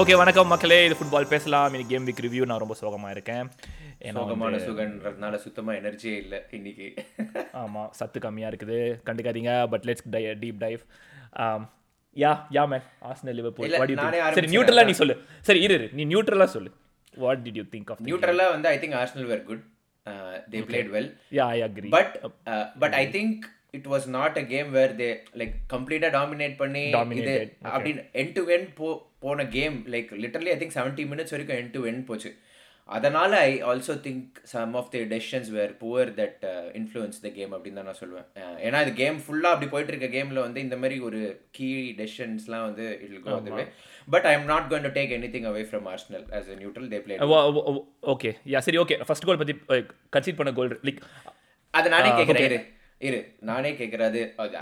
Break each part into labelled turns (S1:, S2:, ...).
S1: Okay வணக்கம் மக்களே. இது ஃபுட்பால் பேசலாம். இன்னைக்கு கேம் வீக் ரிவ்யூ நான் ரொம்ப சோகமாக இருக்கேன்.
S2: சோகமான சுகன்றதுனால சுத்தமா எனர்ஜியே இல்ல இன்னைக்கு.
S1: ஆமாம் சத்து கம்மியாக இருக்குது. கண்டுக்காதீங்க but let's dive deep dive ya ya man Arsenal Liverpool what you சரி நியூட்ரலா நீ சொல்லு. சரி இரு இரு, நீ நியூட்ரலா சொல்லு. What did you think of
S2: நியூட்ரலா வந்து I think Arsenal were good they played well
S1: yeah I agree
S2: but but I think it was not a game where they like கம்ப்ளீட்டா டாமினேட் பண்ணி இது அப்படின்னு என் டு என் போ போன game like literally I think seventy minutes வரைக்கும் end to end போச்சு. அதனால I also think some of the decisions were poor that influence the game அப்படின்னு தான் நான் சொல்லுவேன் ஏன்னா இது கேம் ஃபுல்லாக அப்படி போயிட்டு இருக்க கேமில் வந்து இந்த மாதிரி ஒரு கீ டெசிஷன்ஸ்லாம் வந்து இட் கோ அதுவே but I am not going to take anything away from Arsenal as a neutral they play
S1: okay yeah சரி ஓகே ஃபர்ஸ்ட் கோல் பத்தி கன்சீட் பண்ண கோல் லைக்
S2: அது நானே கேட்குறேன் இரு நானே கேட்கறது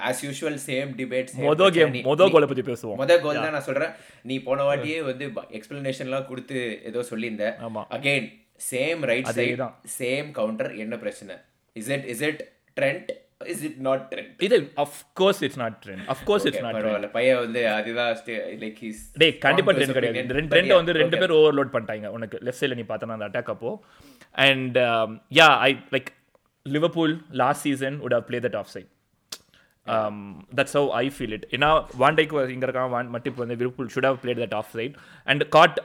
S2: ஆஸ் யூஷுவல் சேம் டிபேட்
S1: மொதல் கேம் மொதல் கோலை பத்தி பேசுவோம்.
S2: முத கோல் தான் நான் சொல்றேன். நீ போன வாட்டியே வந்து எக்ஸ்பிளனேஷன்லாம் கொடுத்து ஏதோ சொல்லியிருந்த.
S1: ஆமா.
S2: அகைன் சேம் ரைட் சைடு
S1: அதேதான்.
S2: சேம் கவுண்டர் என்ன பிரச்சனை? Is it is it trend is it not trend
S1: இது of course it's not trend of course it's not
S2: பரவாயில்ல. பையன் வந்து அதுதான் லைக் ஹீஸ்
S1: டேய் கண்டிப்பா ட்ரெண்ட் கிடையாது. ரெண்டு ட்ரெண்டை வந்து ரெண்டு பேர் ஓவர்லோட் பண்ணிட்டாங்க. உனக்கு லெஃப்ட் சைடில் நீ பார்த்தனா அந்த அட்டாக் அப்போ. And yeah I like Liverpool last season how play that off side that's how I feel it ஏன்னா வாண்டைக்கு இங்கே இருக்கான் வான் மட்டிப்பு வந்து Liverpool should have played that off side and got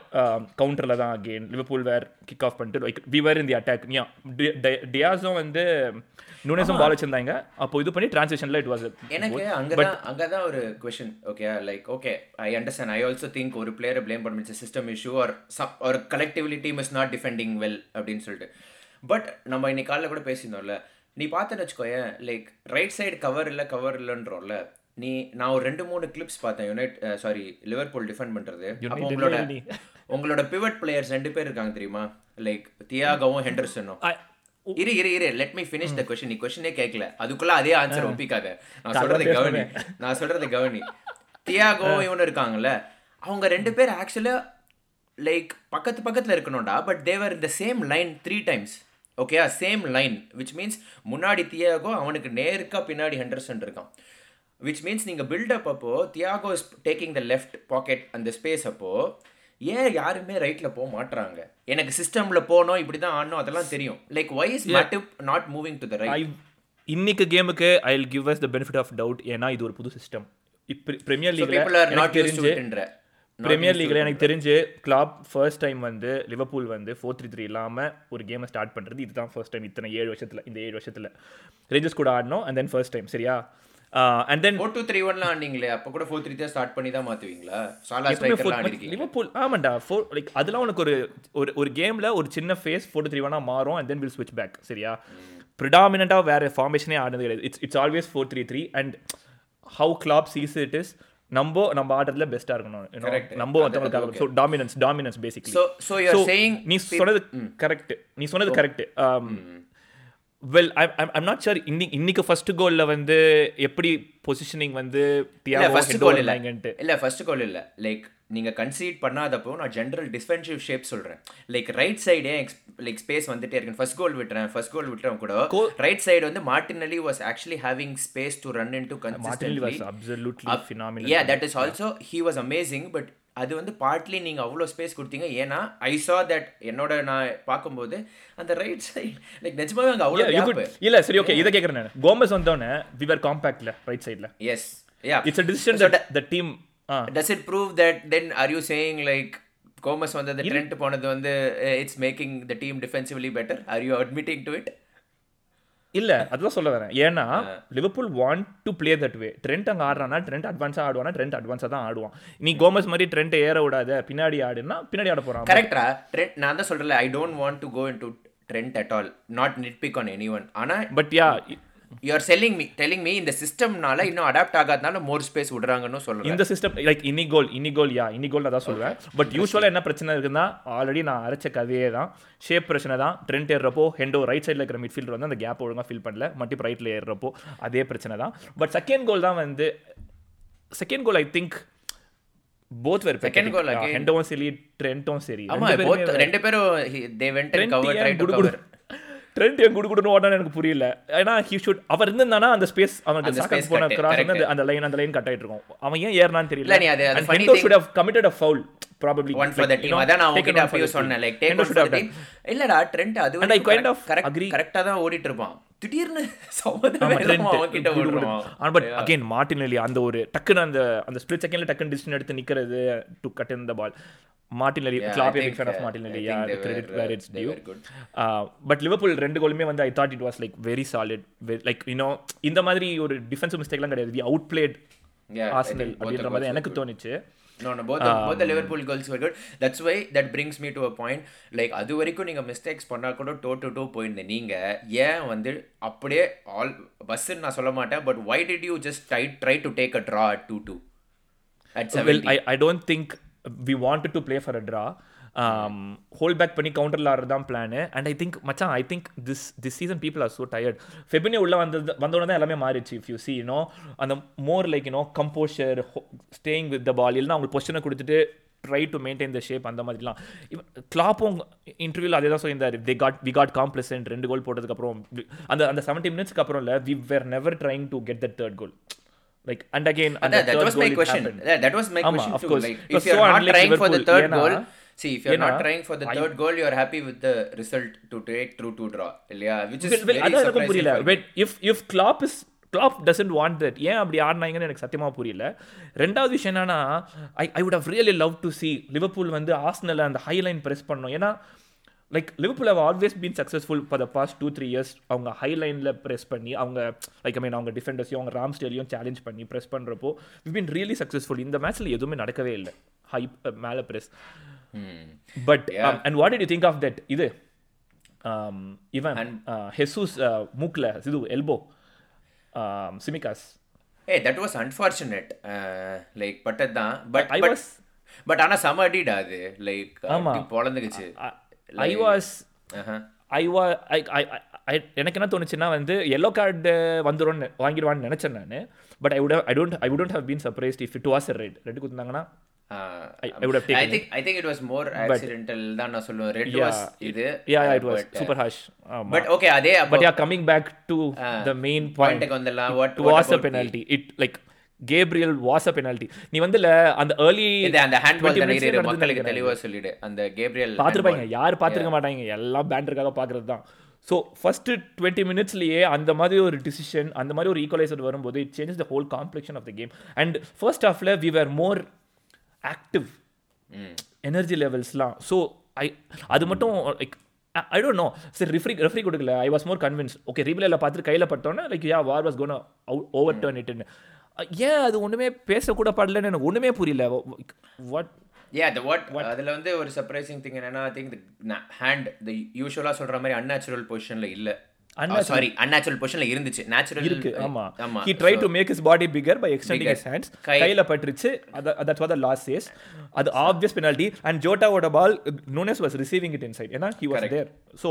S1: கவுண்டரில் தான் again Liverpool were kick off பண்ணிட்டு like we were in the attack நியா டியாஸும் வந்து நூனேஸும் பால் வச்சிருந்தாங்க. அப்போ இது பண்ணி டிரான்சேஷனில் இட் வாஸ்
S2: எனக்கு அங்கதான் அங்கதான் ஒரு question okay like okay I understand I also think ஒரு பிளேயரை ப்ளேம் பண்ண முடிச்ச சிஸ்டம் இஷ்யூ ஆர் ஒரு collectively team is not defending well அப்படின்னு சொல்லிட்டு. பட் நம்ம இன்னைக்கு காலைல கூட பேசியிருந்தோம்ல நீ பார்த்தேன்னு வச்சுக்கோயேன் லைக் ரைட் சைடு கவர் இல்லை கவர் இல்லைன்றோம்ல நீ நான் ஒரு ரெண்டு மூணு கிளிப்ஸ் பார்த்தேன் யுனைட் சாரி லிவர்பூல் டிஃபெண்ட் பண்றது. அப்போ உங்களோட உங்களோட பிவட் பிளேயர்ஸ் ரெண்டு பேர் இருக்காங்க தெரியுமா? லைக் தியாகவும் ஹெண்டர்சனும் இரு இரு இரு let me finish the question நீ கொஸ்டினே கேட்கல அதுக்குள்ள அதே ஆன்சர் ஒப்பிக்காத. நான் சொல்றதை கவனி. நான் சொல்றதை கவனி. தியாகோ இவனு இருக்காங்கல்ல அவங்க ரெண்டு பேர் ஆக்சுவலா லைக் பக்கத்து பக்கத்துல இருக்கணும்டா பட் தேவர் இந்த சேம் லைன் த்ரீ டைம்ஸ் ஓகேயா சேம் லைன் விச் மீன்ஸ் முன்னாடி தியாகோ அவனுக்கு நேருக்கா பின்னாடி ஹெண்டர்சன் இருக்கான். விச் மீன்ஸ் நீங்கள் பில்டப் அப்போ Thiago is taking the left pocket அந்த ஸ்பேஸ் அப்போ ஏன் யாருமே ரைட்ல போக மாட்றாங்க? எனக்கு சிஸ்டம்ல போகணும் இப்படி தான் ஆடணும் அதெல்லாம் தெரியும். Like why is Matip not moving to the right
S1: இன்னைக்கு கேமுக்கு I will give us the benefit of doubt ஏன்னா இது ஒரு புது சிஸ்டம் இப்போ பிரீமியர் லீக்ல
S2: நாட்
S1: தெரிஞ்சு பிரீமியர் லீக்ல எனக்கு தெரிஞ்சு கிளாப் ஃபர்ஸ்ட் டைம் வந்து லிவர்பூல் வந்து ஃபோர் த்ரீ த்ரீ இல்லாம ஒரு கேமை ஸ்டார்ட் பண்றது. இதுதான் ஃபர்ஸ்ட் டைம் இத்தனை ஏழு வருஷத்துல இந்த ஏழு வருஷத்துல. ரேஞ்சர்ஸ் கூட ஆடணும் அண்ட் தென் ஃபர்ஸ்ட் டைம் சரியா? And then
S2: four two three ஒன்லாம் ஆடிங்களே அப்போ கூட ஃபோர் த்ரீ தான் ஸ்டார்ட் பண்ணி தான் மாற்றுவீங்களா சாலா
S1: லிவர்பூல் ஆமாண்டா ஃபோர் லைக் அதெல்லாம் உனக்கு ஒரு ஒரு ஒரு கேமில் ஒரு சின்ன ஃபேஸ் ஃபோர் த்ரீ ஒன்னா மாறும் அண்ட் தென் வில் ஸ்விட்ச் பேக் சரியா? ப்ரிடாமினண்ட்டாக வேறு ஃபார்மேஷனே ஆடுனது கிடையாது. It's it's always four three three and how Klopp sees it is நம்ம நம்ம ஆடுறதுல பெஸ்ட்டாக இருக்கணும். நம்ம ஒருத்தவங்களுக்காக so dominance dominance basically
S2: so so
S1: நீ சொன்னது கரெக்ட் நீ சொன்னது correct well I'm not sure இன்னைக்கு இன்னைக்கு ஃபர்ஸ்ட் கோல்ல வந்து எப்படி பொசிஷனிங் வந்து
S2: ஃபர்ஸ்ட் கோல் இல்ல.
S1: இருந்தாங்கன்ட்டு
S2: இல்ல ஃபர்ஸ்ட் கோல் இல்ல. லைக் நீங்க கன்சீட் பண்ணாதப்போ நான் ஜென்ரல் டிஃபென்சிவ் ஷேப் சொல்றேன். லைக் ரைட் சைடே லைக் ஸ்பேஸ் வந்துட்டே இருக்கு ஃபர்ஸ்ட் கோல் விட்டுறேன் ஃபர்ஸ்ட் கோல் விட்டுறேன் கூட. ரைட் சைடு வந்து Martinelli was actually having space to run into consistently
S1: absolutely phenomenal.
S2: Yeah that is also he was amazing but அது வந்து பார்ட்லி நீங்க அவ்வளோ ஸ்பேஸ் கொடுத்தீங்க. ஏன்னா ஐ சா தட் என்னோட நான் பார்க்கும்போது அந்த ரைட் சைடு லைக் நிஜமாவே அங்க அவ்வளோ
S1: இல்ல சரி ஓகே இதை கேக்குறேன் நான். கோமஸ் வந்தோடனே வி வர் காம்பாக்ட்ல ரைட் சைடுல
S2: yes yeah
S1: it's a decision
S2: So
S1: that the team ah.
S2: Does it prove that then are you saying like Gomez வந்து அந்த ட்ரெண்ட் போனது வந்து it's making the team defensively better or you admitting to it
S1: இல்ல அதுதான் சொல்ல வரேன். ஏன்னா Liverpool want to play that way trend அங்க ஆடுறானா ட்ரெண்ட் அட்வான்ஸா ஆடுவானா ட்ரெண்ட் அட்வான்ஸா தான் ஆடுவான். நீ கோமஸ் மாதிரி ட்ரெண்ட் ஏற விடாத பின்னாடி ஆடுனா பின்னாடி ஆட போறான்.
S2: கரெக்டா ட்ரெண்ட் நான் தான் சொல்றேன் I don't want to go into trend at all not nit pick on anyone ஆனா
S1: but yeah
S2: you are selling me telling me இந்த சிஸ்டம்னால இன்னும் அடாப்ட் ஆகாதனால மோர் ஸ்பேஸ் விடுறாங்கன்னு சொல்றேன்.
S1: இந்த சிஸ்டம் லைக் இனி கோல் இனி கோல் யா இனி கோல் நான் தான் சொல்லுவேன் பட் யூஸ்வலாக என்ன பிரச்சனை இருக்குன்னா ஆல்ரெடி நான் அரைச்ச கதையே தான். ஷேப் பிரச்சனை தான் ட்ரெண்ட் ஏறுறப்போ ஹெண்டோ ரைட் சைடில் இருக்கிற மிட்ஃபீல்டர் வந்து அந்த கேப் ஒழுங்காக ஃபில் பண்ணல. மட்டிப் ரைட்டில் ஏறுறப்போ அதே பிரச்சனை தான். பட் செகண்ட் கோல் தான் வந்து second goal I think both
S2: Second goal again.
S1: ஹெண்டோவும் சரி ட்ரெண்ட்டும் சரி. ரெண்டு பேருமே
S2: ரெண்டு பேரும் they cover try to cover
S1: trend என் குடு குடுன்னு ஓடான்னு எனக்கு புரியல ஏன்னா ஹி ஷுட் அவர் இருந்திருந்தானா அந்த ஸ்பேஸ் அவனுக்கு
S2: அந்த
S1: சாக்கா
S2: space
S1: போன கிராஸ் வந்து. அந்த- அந்த லைன் அந்த லைன் கட் ஆயிட்டு இருக்கும் அவன் ஏன் ஏறினான்னு தெரியல
S2: நீ அது-
S1: Hendo
S2: thing-
S1: should have committed a foul probably
S2: one for the team அதான் நான் உங்ககிட்ட
S1: one for
S2: அப்பயே
S1: the team.
S2: சொன்னேன் like take the
S1: done.
S2: Team இல்லடா ட்ரெண்ட் அது
S1: And I kind of agree.
S2: கரெக்டா தான் ஓடிட்டு இருப்பான் திடீர்னு
S1: குடு குடு. but again, Martinelli, அந்த ஒரு டக்குன்னு அந்த அந்த split secondல டக்குன்னு decision எடுத்து நிக்கிறது to cut in the ball.
S2: Uh, they
S1: credit
S2: were,
S1: where
S2: uh,
S1: it's
S2: they
S1: due.
S2: were good.
S1: Uh, but Liverpool ரெண்டு கோலுமே வந்து I thought it was like very solid. Very, like, you know, இந்த மாதிரி ஒரு defensive மிஸ்டேக்லாம் கிடையாது.
S2: I
S1: Arsenal
S2: think both
S1: அப்படின்ற மாதிரி எனக்கு. தோணுச்சு
S2: No, no, both the, both the Liverpool goals were good. That's why that brings me to a point. Like அது வரைக்கும் நீங்க மிஸ்டேக்ஸ் பண்ணா கூட டோ டு டோ போயிருந்த நீங்க ஏன் வந்து அப்படியே ஆல் பஸ்ன்னு நான் சொல்ல மாட்டேன் but why did you just try try to take a draw at two two at seven
S1: I, I don't think we wanted to play for a draw um, back பண்ணி கவுண்டரில் ஆடுறது தான் பிளான் அண்ட் ஐ திங்க் மச்சான் I think this this season people are so tired Fabinho உள்ள வந்தது வந்தோடனே தான் எல்லாமே மாறிச்சு இஃப் யூ சி யூனோ அந்த more like you know composure staying with the ball இல்லைனா அவங்களுக்கு பொசிஷனை கொடுத்துட்டு try to maintain the shape அந்த மாதிரிலாம். இவன் கிளாப்பும் இன்டர்வியூவில் அதே தான் சொல்லியிருந்தார். They got we got complacent ரெண்டு கோல் போட்டதுக்கப்புறம் அந்த அந்த செவன்ட்டி மினிட்ஸ்க்கு அப்புறம் இல்லை we were never trying to get the third goal like and it
S2: question.
S1: happened.
S2: Yeah, that was my
S1: ஆமா,
S2: question
S1: of
S2: too.
S1: course.
S2: Like, if you're
S1: so
S2: not trying for the third goal, see, if you're not trying for the third goal, you're happy with the result to take through to draw. இல்லையா? Which is very surprising
S1: புரியல. Wait, if if Klopp is Klopp doesn't want that ஏன் அப்படி ஆடினாங்கன்னு எனக்கு சத்தியமா புரியல ரெண்டாவது விஷயம் என்னன்னா I I would have really love to see Liverpool வந்து ஆஸ்னல அந்த ஹை லைன் ப்ரெஸ் பண்ணணும் ஏன்னா like Liverpool have always been successful for the past two three years அவங்க ஹை லைனில் ப்ரெஸ் பண்ணி அவங்க லைக் ஐ மீன் அவங்க டிஃபெண்டர்ஸையும் அவங்க ராம் ஸ்டேலையும் சேலஞ்ச் பண்ணி ப்ரெஸ் பண்ணுறப்போ வி பீன் ரியலி சக்ஸஸ்ஃபுல் இந்த மேட்ச்சில் எதுவுமே நடக்கவே இல்லை ஹை மேலே press. But and what did you think of that இது um, இவன் ஹெசூஸ் மூக்கில் இது elbow Tsimikas
S2: Hey, that was unfortunate. Uh, like, பட்டது தான். But,
S1: I
S2: but,
S1: was-
S2: but ஆனா செம அடிடா அது. Like,
S1: ஆமா. I was
S2: Uh-huh.
S1: ஐ வா ஐ ஐ எனக்கு என்ன தோணுச்சுன்னா வந்து எல்லோ கார்டு வந்துடும் வாங்கிடுவான்னு நினச்சேன் நான் but I would have- I don't I wouldn't have been surprised if it was a red red கொடுத்தாங்கன்னா
S2: Uh,
S1: I- I would have
S2: I
S1: taken
S2: think I think it was more accidental தான் நான் சொல்லுவேன். Red was இது.
S1: was
S2: but, uh,
S1: super harsh ஆமா
S2: But okay, அதே அப்போ
S1: but yeah coming back to the main point
S2: பாயிண்ட்டுக்கு வந்துடலாம். What
S1: it
S2: what
S1: was Gabriel was a penalty நீ வந்து அந்த ஏர்லி
S2: அந்த தண்ணீர் மக்களுக்கு தெளிவா சொல்லிடு. அந்த கேப்ரியல்
S1: பார்த்துருப்பாங்க யார் பார்த்துருக்க மாட்டாங்க எல்லாம் பேண்டருக்காக பார்க்கறது தான் ஸோ ஃபஸ்ட்டு டுவெண்ட்டி மினிட்ஸ்லேயே அந்த மாதிரி ஒரு டிசிஷன் அந்த மாதிரி ஒரு ஈக்குவலைசர் வரும்போது it changes the whole complexion of the game and first ஹாஃபில் we were more active energy லெவல்ஸ்லாம் so I அது மட்டும் லைக் ஐ டோன்ட் நோ சரி ரெஃப்ரி ரெஃப்ரி கொடுக்கல. I was more convince okay ரீப்ளேல பார்த்துட்டு கையில் பட்டோன்னே like yeah VAR was gone overturn இட்னு ஏன் அது ஒன்றுமே பேசக்கூட படலன்னு எனக்கு ஒன்றுமே புரியல. வாட்
S2: the what அதுல வந்து ஒரு சர்ப்ரைசிங் திங் என்னன்னா ஐ திங்க் ஹேண்ட் தி யூஷுவலா சொல்ற மாதிரி அன்நேச்சுரல் பொசிஷன்ல இல்ல. சாரி அன்நேச்சுரல் பொசிஷன்ல இருந்துச்சு. நேச்சுரல்
S1: இருக்கு ஆமா.
S2: ஆமா
S1: he tried to make his body bigger by extending
S2: Bigger.
S1: his hands.
S2: கை-
S1: கையில பட்டுருச்சு. தட்ஸ் வாட் த அது obvious penalty and ஜோட்டாவோட ball Nunez was receiving it inside ஏன்னா he was there. So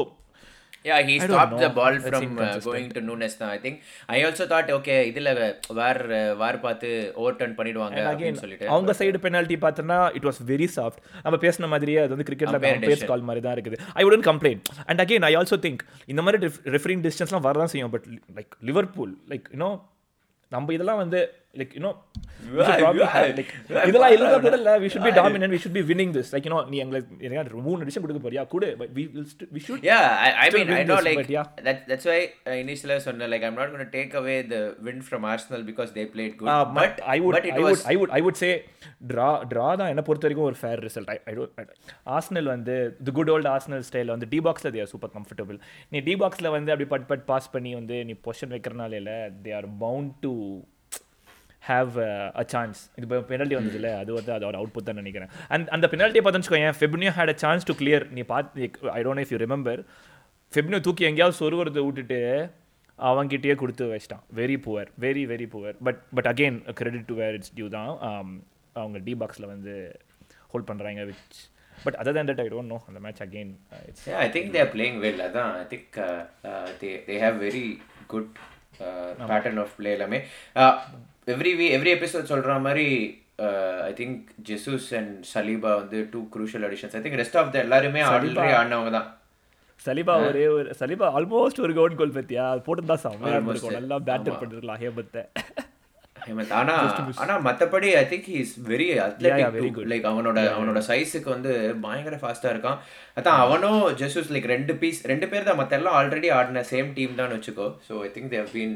S2: Yeah, he
S1: don't
S2: stopped the ball from uh,
S1: inconsistent.
S2: going to Nunes தான் I think. I also thought okay இதுல VAR வார் பார்த்து over turn பண்ணிடுவாங்க அப்படின்னு சொல்லிட்டு
S1: அவங்க side penalty பார்த்தோன்னா it was very soft நம்ம பேசின மாதிரியே அது வந்து கிரிக்கெட்ல
S2: decision.
S1: கால் மாதிரி தான் இருக்குது I wouldn't complaint and again I also think இந்த மாதிரி ரெஃபரிங் டிஸ்டன்ஸ்லாம் வரதான் செய்யும் but like Liverpool like you know நம்ம இதெல்லாம் வந்து லைக் யூனோ இதெல்லாம் இருந்தா கூட இல்ல. We should be dominant we should be winning this like you know நீ எங்களுக்கு எனக்கு மூணு டிஷன் கொடுக்க போறியா? கூட. But we we should
S2: that, that's why uh, initially I said, like, I'm not going to take away the win from Arsenal because they played good.
S1: Uh,
S2: but,
S1: I would,
S2: but it
S1: I
S2: was,
S1: would, I would, I would say draw, draw தான் என்ன பொறுத்த வரைக்கும் ஒரு fair result I I don't Arsenal வந்து the good old Arsenal style வந்து D பாக்ஸில் they are super comfortable நீ D பாக்ஸில் வந்து அப்படி பட் பட் பாஸ் பண்ணி வந்து நீ பொசிஷன் வைக்கிறனால இல்லை they are bound to have a chance இது பெனல்ட்டி வந்ததுல அது வந்து அதோட அவுட்புட் தான் நினைக்கிறேன். அண்ட் அந்த பெனல்ட்டியை பார்த்து வச்சுக்கோங்க Fabinho had a chance to clear நீ பார்த்து I don't if you remember Fabinho தூக்கி எங்கேயாவது சொருவரத்தை விட்டுட்டு அவங்கிட்டயே கொடுத்து வச்சிட்டான். Very poor very very poor but but again credit to where it's due தான். Um, அவங்க டி பாக்ஸில் வந்து ஹோல்ட் பண்ணுறாங்க which but other then that I don't know அந்த match again it's
S2: yeah, I think they're playing well. அதான் I think uh, uh, they, they have very good uh, pattern of play எல்லாமே. Every week, every episode சொல்ற மாதிரி I think Jesus and Saliba வந்து two crucial additions. I think rest of the எல்லாருமே already ஆடினவங்க தான்.
S1: Saliba ஒரே ஒரு Saliba almost ஒரு கவுன் கோல் பத்தியா? போட்டு தான் இருந்திருக்கும். நல்லா பேட்டர் பண்ணிருக்கலாம் ஹேமத்தை.
S2: ஹேமந்த் ஆனா ஆனா மத்தபடி I think he is very athletic like அவனோட அவனோட சைஸுக்கு வந்து பயங்கர ஃபாஸ்டா இருக்கான். அதான் அவனும் ஜெசூஸ் லைக் ரெண்டு பீஸ் ரெண்டு பேர் தான். மத்த எல்லாம் ஆல்ரெடி ஆடின சேம் டீம் தான் வச்சுக்கோ. So I think they've been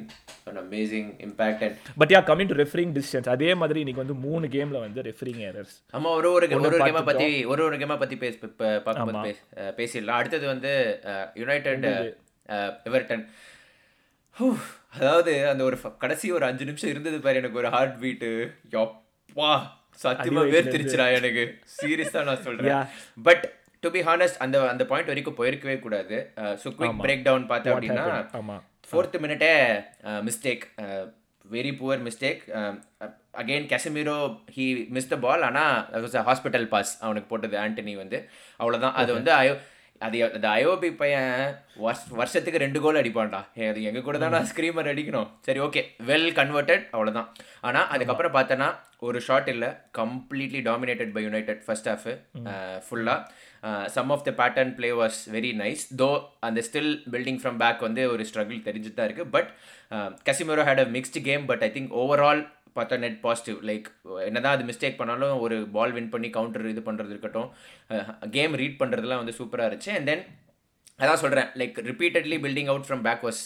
S2: an amazing impact and
S1: but yeah coming to refereeing distance அதே மாதிரி இன்னைக்கு வந்து மூணு கேம்ல வந்து ரெஃபரிங் எரர்ஸ்
S2: ஆமா ஒரு ஒரு ஒரு ஒரு கேமை பத்தி ஒரு ஒரு கேமை பத்தி பேச பார்க்கும்போது பேசிடலாம். அடுத்தது வந்து யுனைடெட் எவர்டன் அதாவது அந்த ஒரு கடைசி ஒரு அஞ்சு நிமிஷம் இருந்தது பாரு எனக்கு ஒரு ஹார்ட் பீட்டு யப்பா சத்தியமா வேர்த்திருச்சுடா எனக்கு. சீரியஸா நான் சொல்றேன். பட் டு பி ஹானஸ்ட் அந்த அந்த பாயிண்ட் வரைக்கும் போயிருக்கவே கூடாது. ஸோ குவிக் பிரேக் டவுன் பார்த்தேன் அப்படின்னா fourth மினிட்டே mistake very poor mistake again Casemiro he miss the ball ஆனால் ஹாஸ்பிட்டல் பாஸ் அவனுக்கு போட்டது ஆண்டனி வந்து. அவ்வளோதான் அது வந்து அது அந்த அயோபி பையன் வருஷ வருஷத்துக்கு ரெண்டு கோல் அடிப்பான்டா. அது எங்க கூட தான் நான் ஸ்க்ரீமர் அடிக்கணும். சரி ஓகே வெல் கன்வெர்டட் அவ்வளோதான் ஆனால் அதுக்கப்புறம் பார்த்தோன்னா ஒரு ஷாட் இல்லை. Completely dominated by United first half ஃபுல்லாக some of the pattern play was very nice though அந்த ஸ்டில் பில்டிங் ஃப்ரம் பேக் வந்து ஒரு ஸ்ட்ரகிள் தெரிஞ்சுட்டு தான் இருக்குது but Casemiro had a mixed game but I think overall பார்த்தா net positive like என்னதான் அது மிஸ்டேக் பண்ணாலும் ஒரு பால் வின் பண்ணி கவுண்டர் இது பண்ணுறது இருக்கட்டும். கேம் ரீட் பண்ணுறதுலாம் வந்து சூப்பராக இருந்துச்சு. அண்ட் தென் அதான் சொல்கிறேன் like repeatedly building out from back was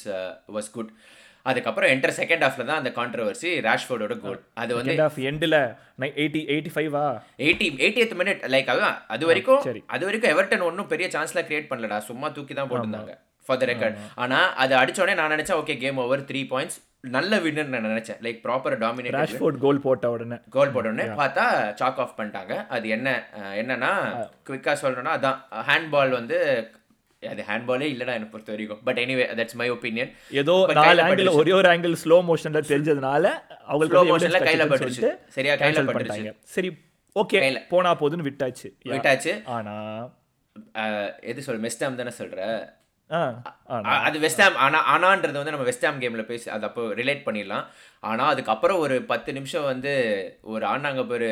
S2: was good அதுக்கப்புறம் என்டர் செகண்ட் ஹாஃப்ல தான் அந்த கான்ட்ரவர்சி ராஷ்ஃபோர்டோட கோல் அது வந்து
S1: ஆஃப் எண்டில் எயிட்டி எயிட்டி ஃபைவா
S2: எயிட்டி எயிட்டியத் மினிட் லைக் அதுதான். அது வரைக்கும். அது வரைக்கும் எவர்டன் ஒன்றும் பெரிய சான்ஸ்லாம் கிரியேட் பண்ணலடா. சும்மா தூக்கி தான் போட்டிருந்தாங்க ஃபார் த ரெக்கார்ட் ஆனா அது அடிச்ச உடனே நான் நினைச்சேன் okay game over three points நல்ல வின்னர் நான் நினைச்சேன். Like proper dominate
S1: Rashford goal போட்ட உடனே.
S2: கோல் போட்ட உடனே பார்த்தா சாக் ஆஃப் பண்ணிட்டாங்க. அது என்ன என்னன்னா குவிக்கா சொல்றேன்னா அதான் ஹேண்ட் பால் வந்து அது ஹேண்ட் பாலே இல்லடா எனக்கு பொறுத்த வரைக்கும். But anyway that's my opinion
S1: ஏதோ நாலு ஆங்கிள் ஒரே ஒரு ஆங்கிள் ஸ்லோ மோஷன்ல தெரிஞ்சதுனால அவங்களுக்கு
S2: motionல
S1: evidence
S2: கையில.
S1: சொல்லிட்டு
S2: சரியா, கையில.
S1: பண்ணிட்டாங்க. சரி ஓகே. போனா போதுன்னு விட்டாச்சு.
S2: விட்டாச்சு.
S1: ஆனா
S2: எது சொல் மெஸ்டாம் தானே சொல்ற? அது வெஸ்டாம் ஆனா ஆனான்றது வந்து நம்ம வெஸ்டாம் கேம்ல பேசி அது அப்போ ரிலேட் பண்ணிடலாம். ஆனா அதுக்கப்புறம் ஒரு பத்து நிமிஷம் வந்து ஒரு ஆனாங்க பேரு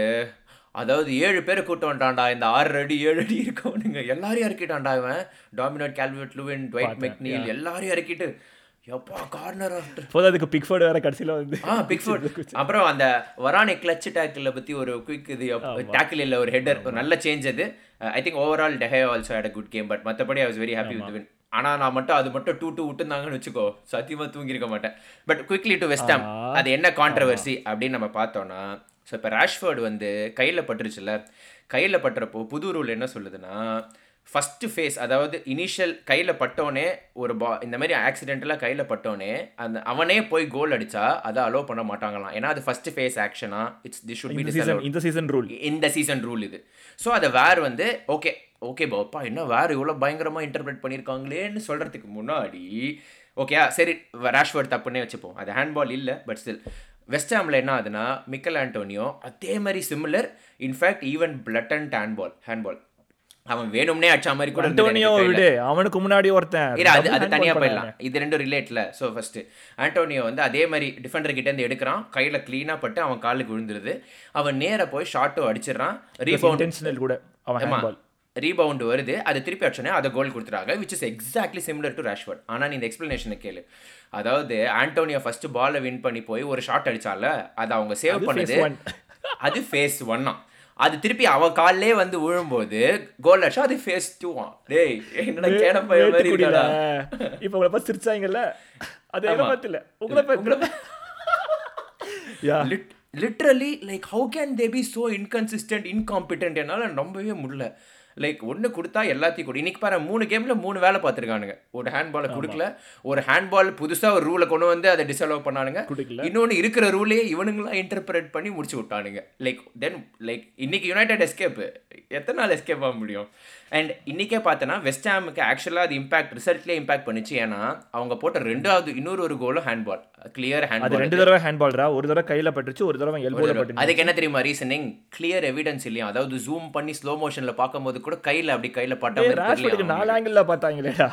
S2: அதாவது ஏழு பேரை கூட்டு வந்துட்டான்டா இந்த ஆறு அடி ஏழு அடி இருக்கவனுங்க. எல்லாரையும் இறக்கிட்டான்டா இவன். டாமினோட் கேல்வெட் லூவின் ட்வைட் மெக்னீல் எல்லாரையும் இறக்கிட்டு எப்பா கார்னர்
S1: போதும் அதுக்கு பிக்ஃபோர்டு வேற கடைசியில வந்து
S2: ஆ பிக்ஃபுட் அப்புறம் அந்த வரானி கிளச் டேக்கிள் பத்தி ஒரு குயிக் இது டேக்கிள் இல்ல ஒரு ஹெட்டர் ஒரு நல்ல சேஞ்ச் அது. I think overall De Gea also had a good game but மற்றபடி I was very happy with win ஆனா நான் மட்டும் அது மட்டும் டூ டூ விட்டுருந்தாங்கன்னு வச்சுக்கோ சத்தியமா தூங்கியிருக்க மாட்டேன். பட் குயிக்லி டு வெஸ்டாம் அது என்ன கான்ட்ரவர்சி அப்படின்னு நம்ம பார்த்தோம்னா ஸோ இப்போ ராஷ்ஃபோர்டு வந்து கையில் பட்டுருச்சுல கையில் பட்டுறப்போ புது ரூல் என்ன சொல்லுதுன்னா ஃபஸ்ட்டு ஃபேஸ் அதாவது இனிஷியல் கையில் பட்டோனே ஒரு பா இந்த மாதிரி ஆக்சிடென்டலாக கையில் பட்டோனே அந்த அவனே போய் கோல் அடிச்சா அதை அலோவ் பண்ண மாட்டாங்களாம். ஏன்னா அது ஃபஸ்ட்டு ஃபேஸ் ஆக்ஷனா இட்ஸ் தி ஷுட் பி
S1: இந்த சீசன் இந்த சீசன் ரூல்
S2: இந்த சீசன் ரூல் இது. ஸோ அதை வேர் வந்து ஓகே ஓகே பாப்பா என்ன வேறு இவ்வளோ பயங்கரமாக இன்டர்பிரேட் பண்ணியிருக்காங்களேன்னு சொல்கிறதுக்கு முன்னாடி ஓகே சரி ரேஷ்வர்ட் தப்புன்னே வச்சுப்போம். அது ஹேண்ட்பால் இல்லை பட் ஸ்டில் வெஸ்டாமில் என்ன ஆகுதுன்னா மிக்கல் ஆண்டோனியோ அதே மாதிரி similar in fact even blood and handball handball அவன் வேணும்னே அடிச்ச மாதிரி கூட
S1: அண்டோனியோ. விடு. அவனுக்கு முன்னாடி ஒருத்தன்.
S2: இல்ல அது அது தனியா. போயிடலாம். இது ரெண்டும் ரிலேட்ல ஸோ ஃபர்ஸ்ட் ஆண்டோனியோ வந்து அதே மாதிரி டிஃபெண்டர் கிட்ட இருந்து எடுக்கிறான். கையில க்ளீனா பட்டு அவன் காலுக்கு விழுந்துருது. அவன் நேரா போய் ஷார்ட்டும் அடிச்சிடறான். ரீபவுண்ட்
S1: கூட. அவன்
S2: ரீபவுண்ட் வருது. அது திருப்பி அடிச்சோன்னே அதை கோல் கொடுத்துறாங்க which is exactly similar to Rashford ஆனால் நீ இந்த எக்ஸ்பிளனேஷனை கேளு. அதாவது ஆண்டோனியோ ஃபர்ஸ்ட் பாலை வின் பண்ணி போய் ஒரு ஷாட் அடிச்சால அதை அவங்க சேவ் பண்ணது. அது ஃபேஸ் ஒன்னா அது திருப்பி அவன் கால்லே வந்து விழும்போது கோல் அடிச்சா அது ஃபேஸ் டூவான் டேய் என்னடா கேன பையன் மாதிரி இருக்காடா.
S1: இப்ப உங்களை பார்த்து சிரிச்சாங்கல்ல? அது எங்க
S2: ஆமா.
S1: பார்த்து இல்ல உங்களை பார்த்து yeah.
S2: Literally like how can they be so inconsistent incompetent என்னால் நம்பவே முடியல. லைக் ஒன்று கொடுத்தா எல்லாத்தையும் கொடு. இன்னைக்கு பாரு மூணு கேமில் மூணு வேலை பார்த்துருக்கானுங்க. ஒரு ஹேண்ட்பாலை கொடுக்கல. ஒரு ஹேண்ட்பால் புதுசாக ஒரு ரூலை கொண்டு வந்து அதை டிசலோவ் பண்ணானுங்க. இன்னொன்று இருக்கிற ரூலே இவனுங்களாம் இன்டர்பிரேட் பண்ணி முடிச்சு விட்டானுங்க. லைக் தென் லைக் இன்னைக்கு யுனைடெட் எஸ்கேப் எத்தனை நாள் எஸ்கேப் ஆக முடியும்? அண்ட் இன்னைக்கே பார்த்தோன்னா வெஸ்ட் ஹாமுக்கு ஆக்சுவலாக அது இம்பாக்ட் ரிசல்ட்லேயே இம்பாக்ட் பண்ணிச்சு. ஏன்னா அவங்க போட்ட ரெண்டாவது இன்னொரு ஒரு கோலும் ஹேண்ட்பால் கிளியர் ஹேண்ட்பால்
S1: ரெண்டு தடவை ஹேண்ட்பால்ரா ஒரு தடவை கையில பட்டுச்சு ஒரு தடவை எல்போல பட்டுச்சு
S2: அதுக்கு என்ன தெரியுமா ரீசனிங் கிளியர் எவிடன்ஸ் இல்லையா? அதாவது ஜூம் பண்ணி ஸ்லோ மோஷன்ல பார்க்கும்போது கூட கையில அப்படி கையில பட்ட
S1: நாலு ஆங்கிள் பார்த்தாங்களேடா.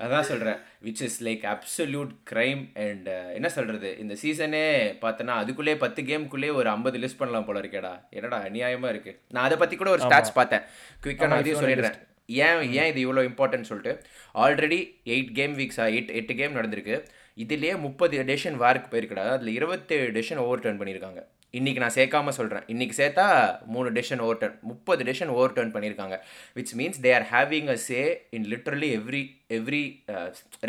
S2: அதான் சொல்றேன். Which is like absolute crime and என்ன சொல்றது? இந்த சீசனே பார்த்தனா அதுக்குள்ளே பத்து கேமுக்குள்ளே ஒரு ஐம்பது லிஸ்ட் பண்ணலாம் போல இருக்கேடா. என்னடா அநியாயமா இருக்கு. நான் அதை பத்தி கூட ஒரு ஸ்டாட்ச் பார்த்தேன். குயிக்கா நான் அதையும் சொல்லிடுறேன். ஏன் ஏன் இது இவ்வளோ இம்பார்ட்டன்ட் சொல்லிட்டு? ஆல்ரெடி எயிட் கேம் வீக்ஸா எயிட் எட்டு கேம் நடந்திருக்கு. இதுலேயே முப்பது டெசிஷன் வாருக்கு போயிருக்கடா. அதில் இருபத்தேழு டெசிஷன் ஓவர் டர்ன் பண்ணியிருக்காங்க. இன்னைக்கு நான் சேர்க்காம சொல்கிறேன் இன்னைக்கு சேர்த்தா மூணு டெசிஷன் ஓவர் டர்ன் முப்பது டெசிஷன் ஓவர் டர்ன் பண்ணியிருக்காங்க which means they are having a say in literally every every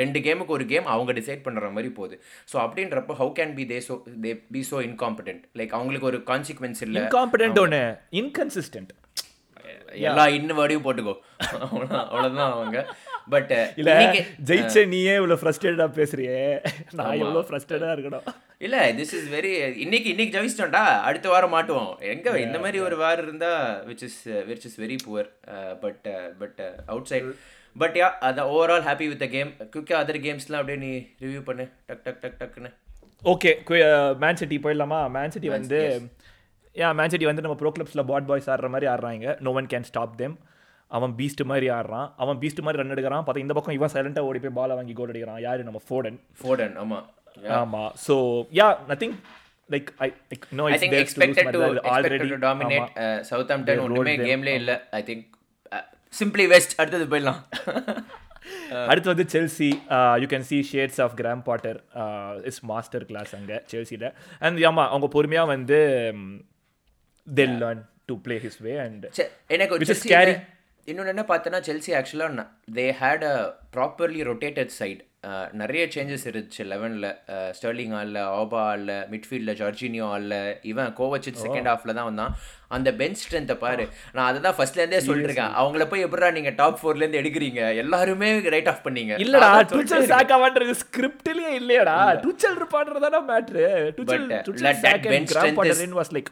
S2: ரெண்டு கேமுக்கு ஒரு கேம் அவங்க டிசைட் பண்ணுற மாதிரி போகுது. ஸோ அப்படின்றப்போ how can be they so they be so incompetent like அவங்களுக்கு ஒரு கான்சிக்வன்ஸ் இல்லை.
S1: இன்காம்பிடென்ட் ஒன்று இன்கன்சிஸ்டன்ட்
S2: எல்லா இன்னும் வேர்டையும் போட்டுக்கோ. அவ்வளோதான் அவங்க. பட்
S1: இல்ல ஜெயிச்ச நீயே இவ்வளவு ஃப்ரஸ்ட்ரேட்டடா பேசுறியே. நான் எவ்வளவு ஃப்ரஸ்ட்ரேட்டடா இருக்கணும்?
S2: இல்ல திஸ் இஸ் வெரி இன்னைக்கு இன்னைக்கு ஜெயிச்சிட்டோம்டா அடுத்த வாரம் மாட்டுவோம். எங்க இந்த மாதிரி ஒரு வாரம் இருந்தா which is which is very poor but but outside but yeah அது overall happy with the game குயிக்காக அதர் கேம்ஸ்லாம் அப்படியே நீ ரிவ்யூ பண்ணு. டக் டக் டக் டக்குன்னு.
S1: ஓகே மேன் சிட்டி போயிடலாமா? மேன் சிட்டி வந்து ஏன் மேன் சிட்டி வந்து நம்ம ப்ரோ கிளப்ஸில் பாட் பாய்ஸ் ஆடுற மாதிரி ஆடுறாங்க. No one can stop them அவன் பீஸ்ட் மாதிரி ஆடுறான் அவன் பீஸ்ட் மாதிரி ரன் எடுக்கிறான். பார்த்தா இந்த பக்கம் இவன் சைலண்டாக ஓடி போய் பாலை வாங்கி கோல் அடிக்கிறான். யாரு? நம்ம ஃபோர்டன்
S2: ஃபோர்டன் ஆமா.
S1: ஆமா. So yeah nothing like I like no
S2: I think expected to expected to dominate Southampton ஒண்ணுமே கேம்ல இல்ல. ஐ திங்க் சிம்பிளி வெஸ்ட் அடுத்தது போயிடலாம்.
S1: அடுத்து வந்து Chelsea you can see shades of Graham Potter is master class அங்கே செல்சியில் அண்ட் ஆமாம் அவங்க பொறுமையாக வந்து they learn to play his way and
S2: எனக்கு இன்னொன்று என்ன பார்த்தோன்னா செல்சி ஆக்சுவலாக they had a properly rotated side நிறைய சேஞ்சஸ் இருந்துச்சு லெவனில் ஸ்டர்லிங் ஆடல ஆபா ஆடல மிட்ஃபீல்டில் ஜார்ஜினியோ ஆடல இவன் கோவச்சிட் செகண்ட் ஹாஃபில் தான் வந்தான். அந்த பெஞ்ச் ஸ்ட்ரென்த்தை பாரு. நான் அதை தான் ஃபர்ஸ்ட்லேருந்தே சொல்லிருக்கேன். அவங்கள போய் எப்படா நீங்கள் டாப் ஃபோர்லேருந்து எடுக்கிறீங்க? எல்லாருமே ரைட் ஆஃப் பண்ணீங்க.
S1: இல்லடா டுச்சல் சாக்காவான்றது ஸ்கிரிப்ட்லயே இல்லையடா. டுச்சல் இருப்பான்றதான matter Tuchel Tuchel Potter was like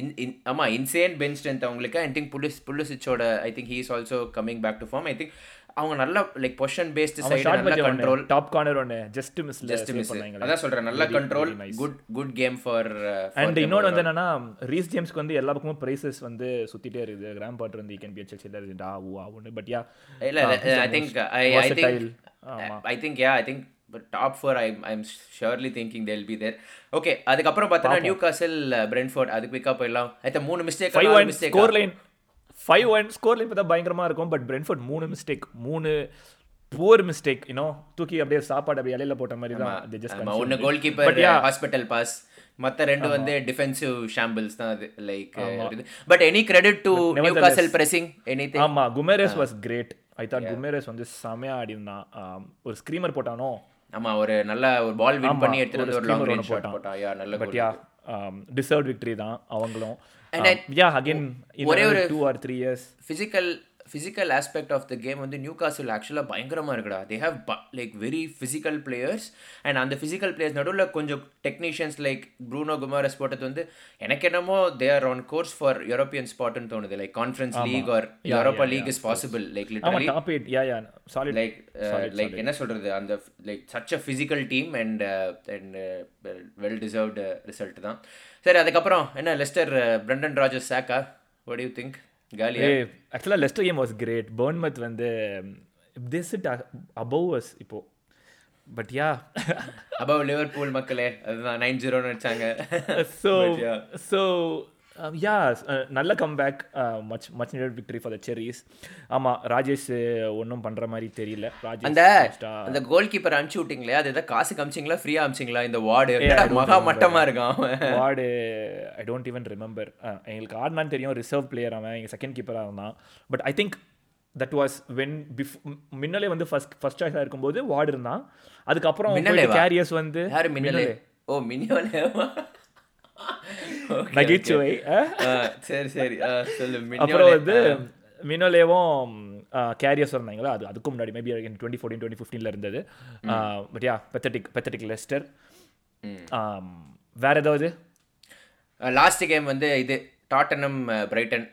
S2: in in ஆமாம் இன்சேன் பெஞ்ச் ஸ்ட்ரென்த் அவங்களுக்கு. I think Pulisic புலிசிச்சோட I think he is also coming back to form I think அவங்க நல்ல லைக் பொசிஷன் பேஸ்ட் சைடு நல்ல கண்ட்ரோல்
S1: டாப் கார்னர் ஒன்னு just miss
S2: just miss அதான் சொல்றேன் நல்ல control good good game for
S1: and இன்னொரு வந்து என்னன்னா ரீஸ் ஜேம்ஸ்க்கு வந்து எல்லா பக்கமும் பிரைசஸ் வந்து சுத்திட்டே இருக்குது. கிராம் பாட்டர் வந்து கேன் பி செல்சில இருக்கு டா ஊ ஆவுன்னு பட் யா
S2: இல்ல I think I think I think yeah I think top four I I'm surely thinking they'll be there okay அதுக்கப்புறம் பார்த்தோன்னா நியூ காசல் பிரென்ஃபோர்ட் அதுக்கு பிக்கப் போயிடலாம். ஐத்த மூணு mistake
S1: five one scoreline five one scoreline பார்த்தா பயங்கரமாக இருக்கும் பட் பிரென்ஃபோர்ட் மூணு மிஸ்டேக் மூணு புவர் மிஸ்டேக் யூனோ தூக்கி அப்படியே சாப்பாடு அப்படியே இலையில போட்ட மாதிரி தான்
S2: ஒன்று கோல் கீப்பர் ஹாஸ்பிட்டல் பாஸ் மற்ற ரெண்டு வந்து டிஃபென்சிவ் ஷாம்பிள்ஸ் தான் அது like but any credit to Newcastle pressing any
S1: ஆமா Guimaraes was great I thought Guimaraes வந்து செமையா ஆடி இருந்தான் ஒரு ஸ்க்ரீமர் போட்டானோ?
S2: ஆமா ஒரு நல்ல ஒரு பால் வின் பண்ணி எடுத்துட்டு வந்து ஒரு லாங் ரேஞ்ச் ஷாட் போட்டான். யா நல்ல
S1: பட் யா டிசர்வ் விக்டரி தான் அவங்களும். யா அகைன்
S2: ஒரே ஒரு
S1: 2 or 3 years
S2: physical physical aspect of the game வந்து நியூ காசில் ஆக்சுவலாக பயங்கரமாக இருக்குடா. They have like very physical players and அந்த ஃபிசிக்கல் பிளேயர்ஸ் நடுவில் கொஞ்சம் டெக்னீஷியன்ஸ் லைக் ப்ரூனோ குமாரஸ் போட்டது வந்து எனக்கு என்னமோ they are on course for European ஸ்பாட்னு தோணுது. Like conference league or Europa league is possible like literally
S1: top 8 yeah yeah solid
S2: like like என்ன சொல்றது? அந்த like such a physical team and and well deserved result தான். சரி அதுக்கப்புறம் என்ன? Leicester Brendan Rodgers சாக்கா what you think காலியா
S1: ஆக்சுவலாக Leicester game was great Bournemouth வந்து திஸ் இட் அபவ் அஸ் இப்போ. பட் யா
S2: அபவ் லிவர்பூல் மக்களே அதுதான். நைன் ஜீரோன்னு வச்சாங்க.
S1: ஸோ ஸோ யா நல்ல comeback much much needed victory for the series ஆமாம் ராஜேஷ் ஒன்றும் பண்ணுற மாதிரி தெரியல. ராஜேஷ்
S2: அந்த அந்த கோல் கீப்பர் அனுப்பிச்சு விட்டிங்களே அது எதாவது காசு காமிச்சிங்களா ஃப்ரீயாக அமிச்சிங்களா இந்த வார்டு? மகா மட்டமாக இருக்கான்
S1: Ward I don't even remember எங்களுக்கு ஆடினான்னு தெரியும் ரிசர்வ் பிளேயர் அவன் எங்கள் செகண்ட் கீப்பராக இருந்தான். But I think that was when பிஃப் மின்னலே வந்து ஃபர்ஸ்ட் ஃபர்ஸ்ட் சாய்ஸாக இருக்கும்போது வார்டு இருந்தான். அதுக்கப்புறம் கேரியர்ஸ் வந்து
S2: யார் மின்னலே? ஓ மின்னலே
S1: நகைச்சுவை
S2: சரி சரி. சொல்லு.
S1: அப்புறம் வந்து மினோலேவும் கேரியர்ஸ் இருந்தாங்களா அது அதுக்கும் முன்னாடி மேபி டுவெண்ட்டி ஃபோர்டீன் டுவெண்ட்டி ஃபிஃப்டீனில் இருந்தது. But yeah pathetic pathetic Leicester வேற ஏதாவது?
S2: லாஸ்ட் கேம் வந்து இது டாட்டனம் பிரைட்டன்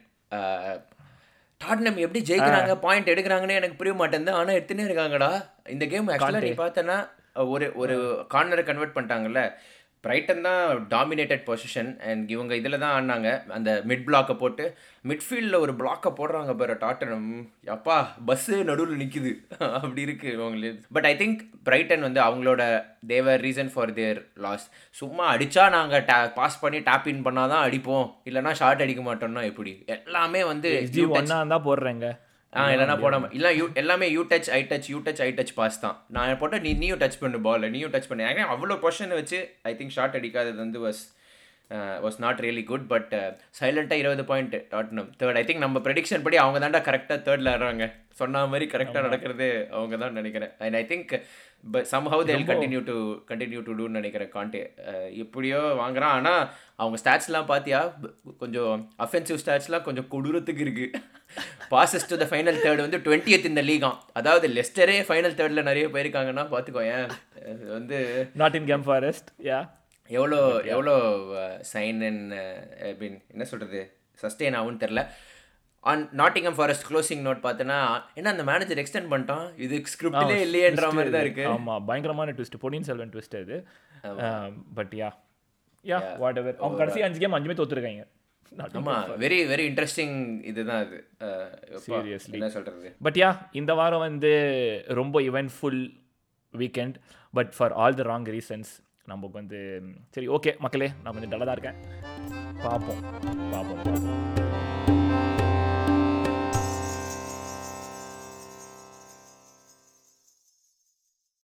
S2: டாட்னம் எப்படி ஜெயிக்கிறாங்க பாயிண்ட் எடுக்கிறாங்கன்னு எனக்கு புரிய மாட்டேங்குது. ஆனால் எடுத்துனே இருக்காங்கடா. இந்த கேம் ஆக்சுவலாக நீ பார்த்தனா ஒரு ஒரு கார்னரை கன்வெர்ட் பண்ணிட்டாங்கல்ல. பிரைட்டன் தான் டாமினேட்டட் பொசிஷன் அண்ட் இவங்க இதில் தான் ஆடினாங்க. அந்த மிட் பிளாக்கை போட்டு மிட்ஃபீல்டில் ஒரு பிளாக்கை போடுறாங்க பாரு டாட்டனம் அப்பா பஸ்ஸு நடுவில் நிற்குது அப்படி இருக்குது இவங்களுக்கு பட் ஐ திங்க் பிரைட்டன் வந்து அவங்களோட their reason for their loss சும்மா அடித்தா நாங்கள் டா பாஸ் பண்ணி டேப் இன் பண்ணால் தான் அடிப்போம். இல்லைனா ஷார்ட் அடிக்க மாட்டோம்னா எப்படி? எல்லாமே வந்து
S1: ஒன்றா தான் போடுறேங்க.
S2: ஆ இல்லைனா போடாம இல்லை யூ எல்லாமே you touch I touch you touch I touch pass தான். நான் போட்டால் நீ நீயும் டச் பண்ணு பால் நீயும் டச் பண்ணு. ஏன்னா அவ்வளோ பொசிஷன் வச்சு ஐ திங்க் ஷார்ட் அடிக்காதது வந்து was was not really good but சைலண்ட்டாக இருபது point Tottenham third I think நம்ம ப்ரெடிக்ஷன் படி அவங்க தாண்டா கரெக்டாக தேர்டில் ஆடுறாங்க. சொன்ன மாதிரி கரெக்டாக நடக்கிறது அவங்க தான் நினைக்கிறேன். And I think but somehow they'll continue to continue to டூன்னு நினைக்கிறேன். காண்டே எப்படியோ வாங்குறான். ஆனால் அவங்க ஸ்டாட்ஸ்லாம் பார்த்தியா கொஞ்சம் அஃபென்சிவ் ஸ்டாட்ஸ்லாம் கொஞ்சம் கொடூரத்துக்கு இருக்குது passes to the final third வந்து டுவெண்ட்டியத் இந்த லீகாம் அதாவது லெஸ்டரே ஃபைனல் தேர்டில் நிறைய போயிருக்காங்கன்னா பார்த்துக்கோ ஏன்? வந்து
S1: not in game Forest yeah
S2: எவ்வளோ எவ்வளோ சைன் அண்ட் மீன் என்ன சொல்கிறது சஸ்டெயின் ஆகும்னு தெரில on Nottingham Forest closing note பார்த்தோன்னா என்ன அந்த மேனேஜர் எக்ஸ்டெண்ட் பண்ணிட்டான்? இது ஸ்கிரிப்ட்லே இல்லையன்ற மாதிரி தான் இருக்கு.
S1: ஆமா பயங்கரமான ட்விஸ்ட் பொன்னியின் செல்வன் ட்விஸ்ட் இது. But yeah yeah whatever அவங்க கடைசி அஞ்சு கேம் அஞ்சுமே தோத்துருக்காங்க.
S2: ஆமா வெரி வெரி இன்ட்ரெஸ்டிங் இதுதான் அது.
S1: Seriously.
S2: என்ன சொல்றது?
S1: பட் யா இந்த வாரம் வந்து ரொம்ப eventful weekend but for all the wrong reasons நமக்கு வந்து சரி ஓகே மக்களே நான் கொஞ்சம் டல்லாக தான் இருக்கேன். பார்ப்போம். பார்ப்போம் பார்ப்போம்.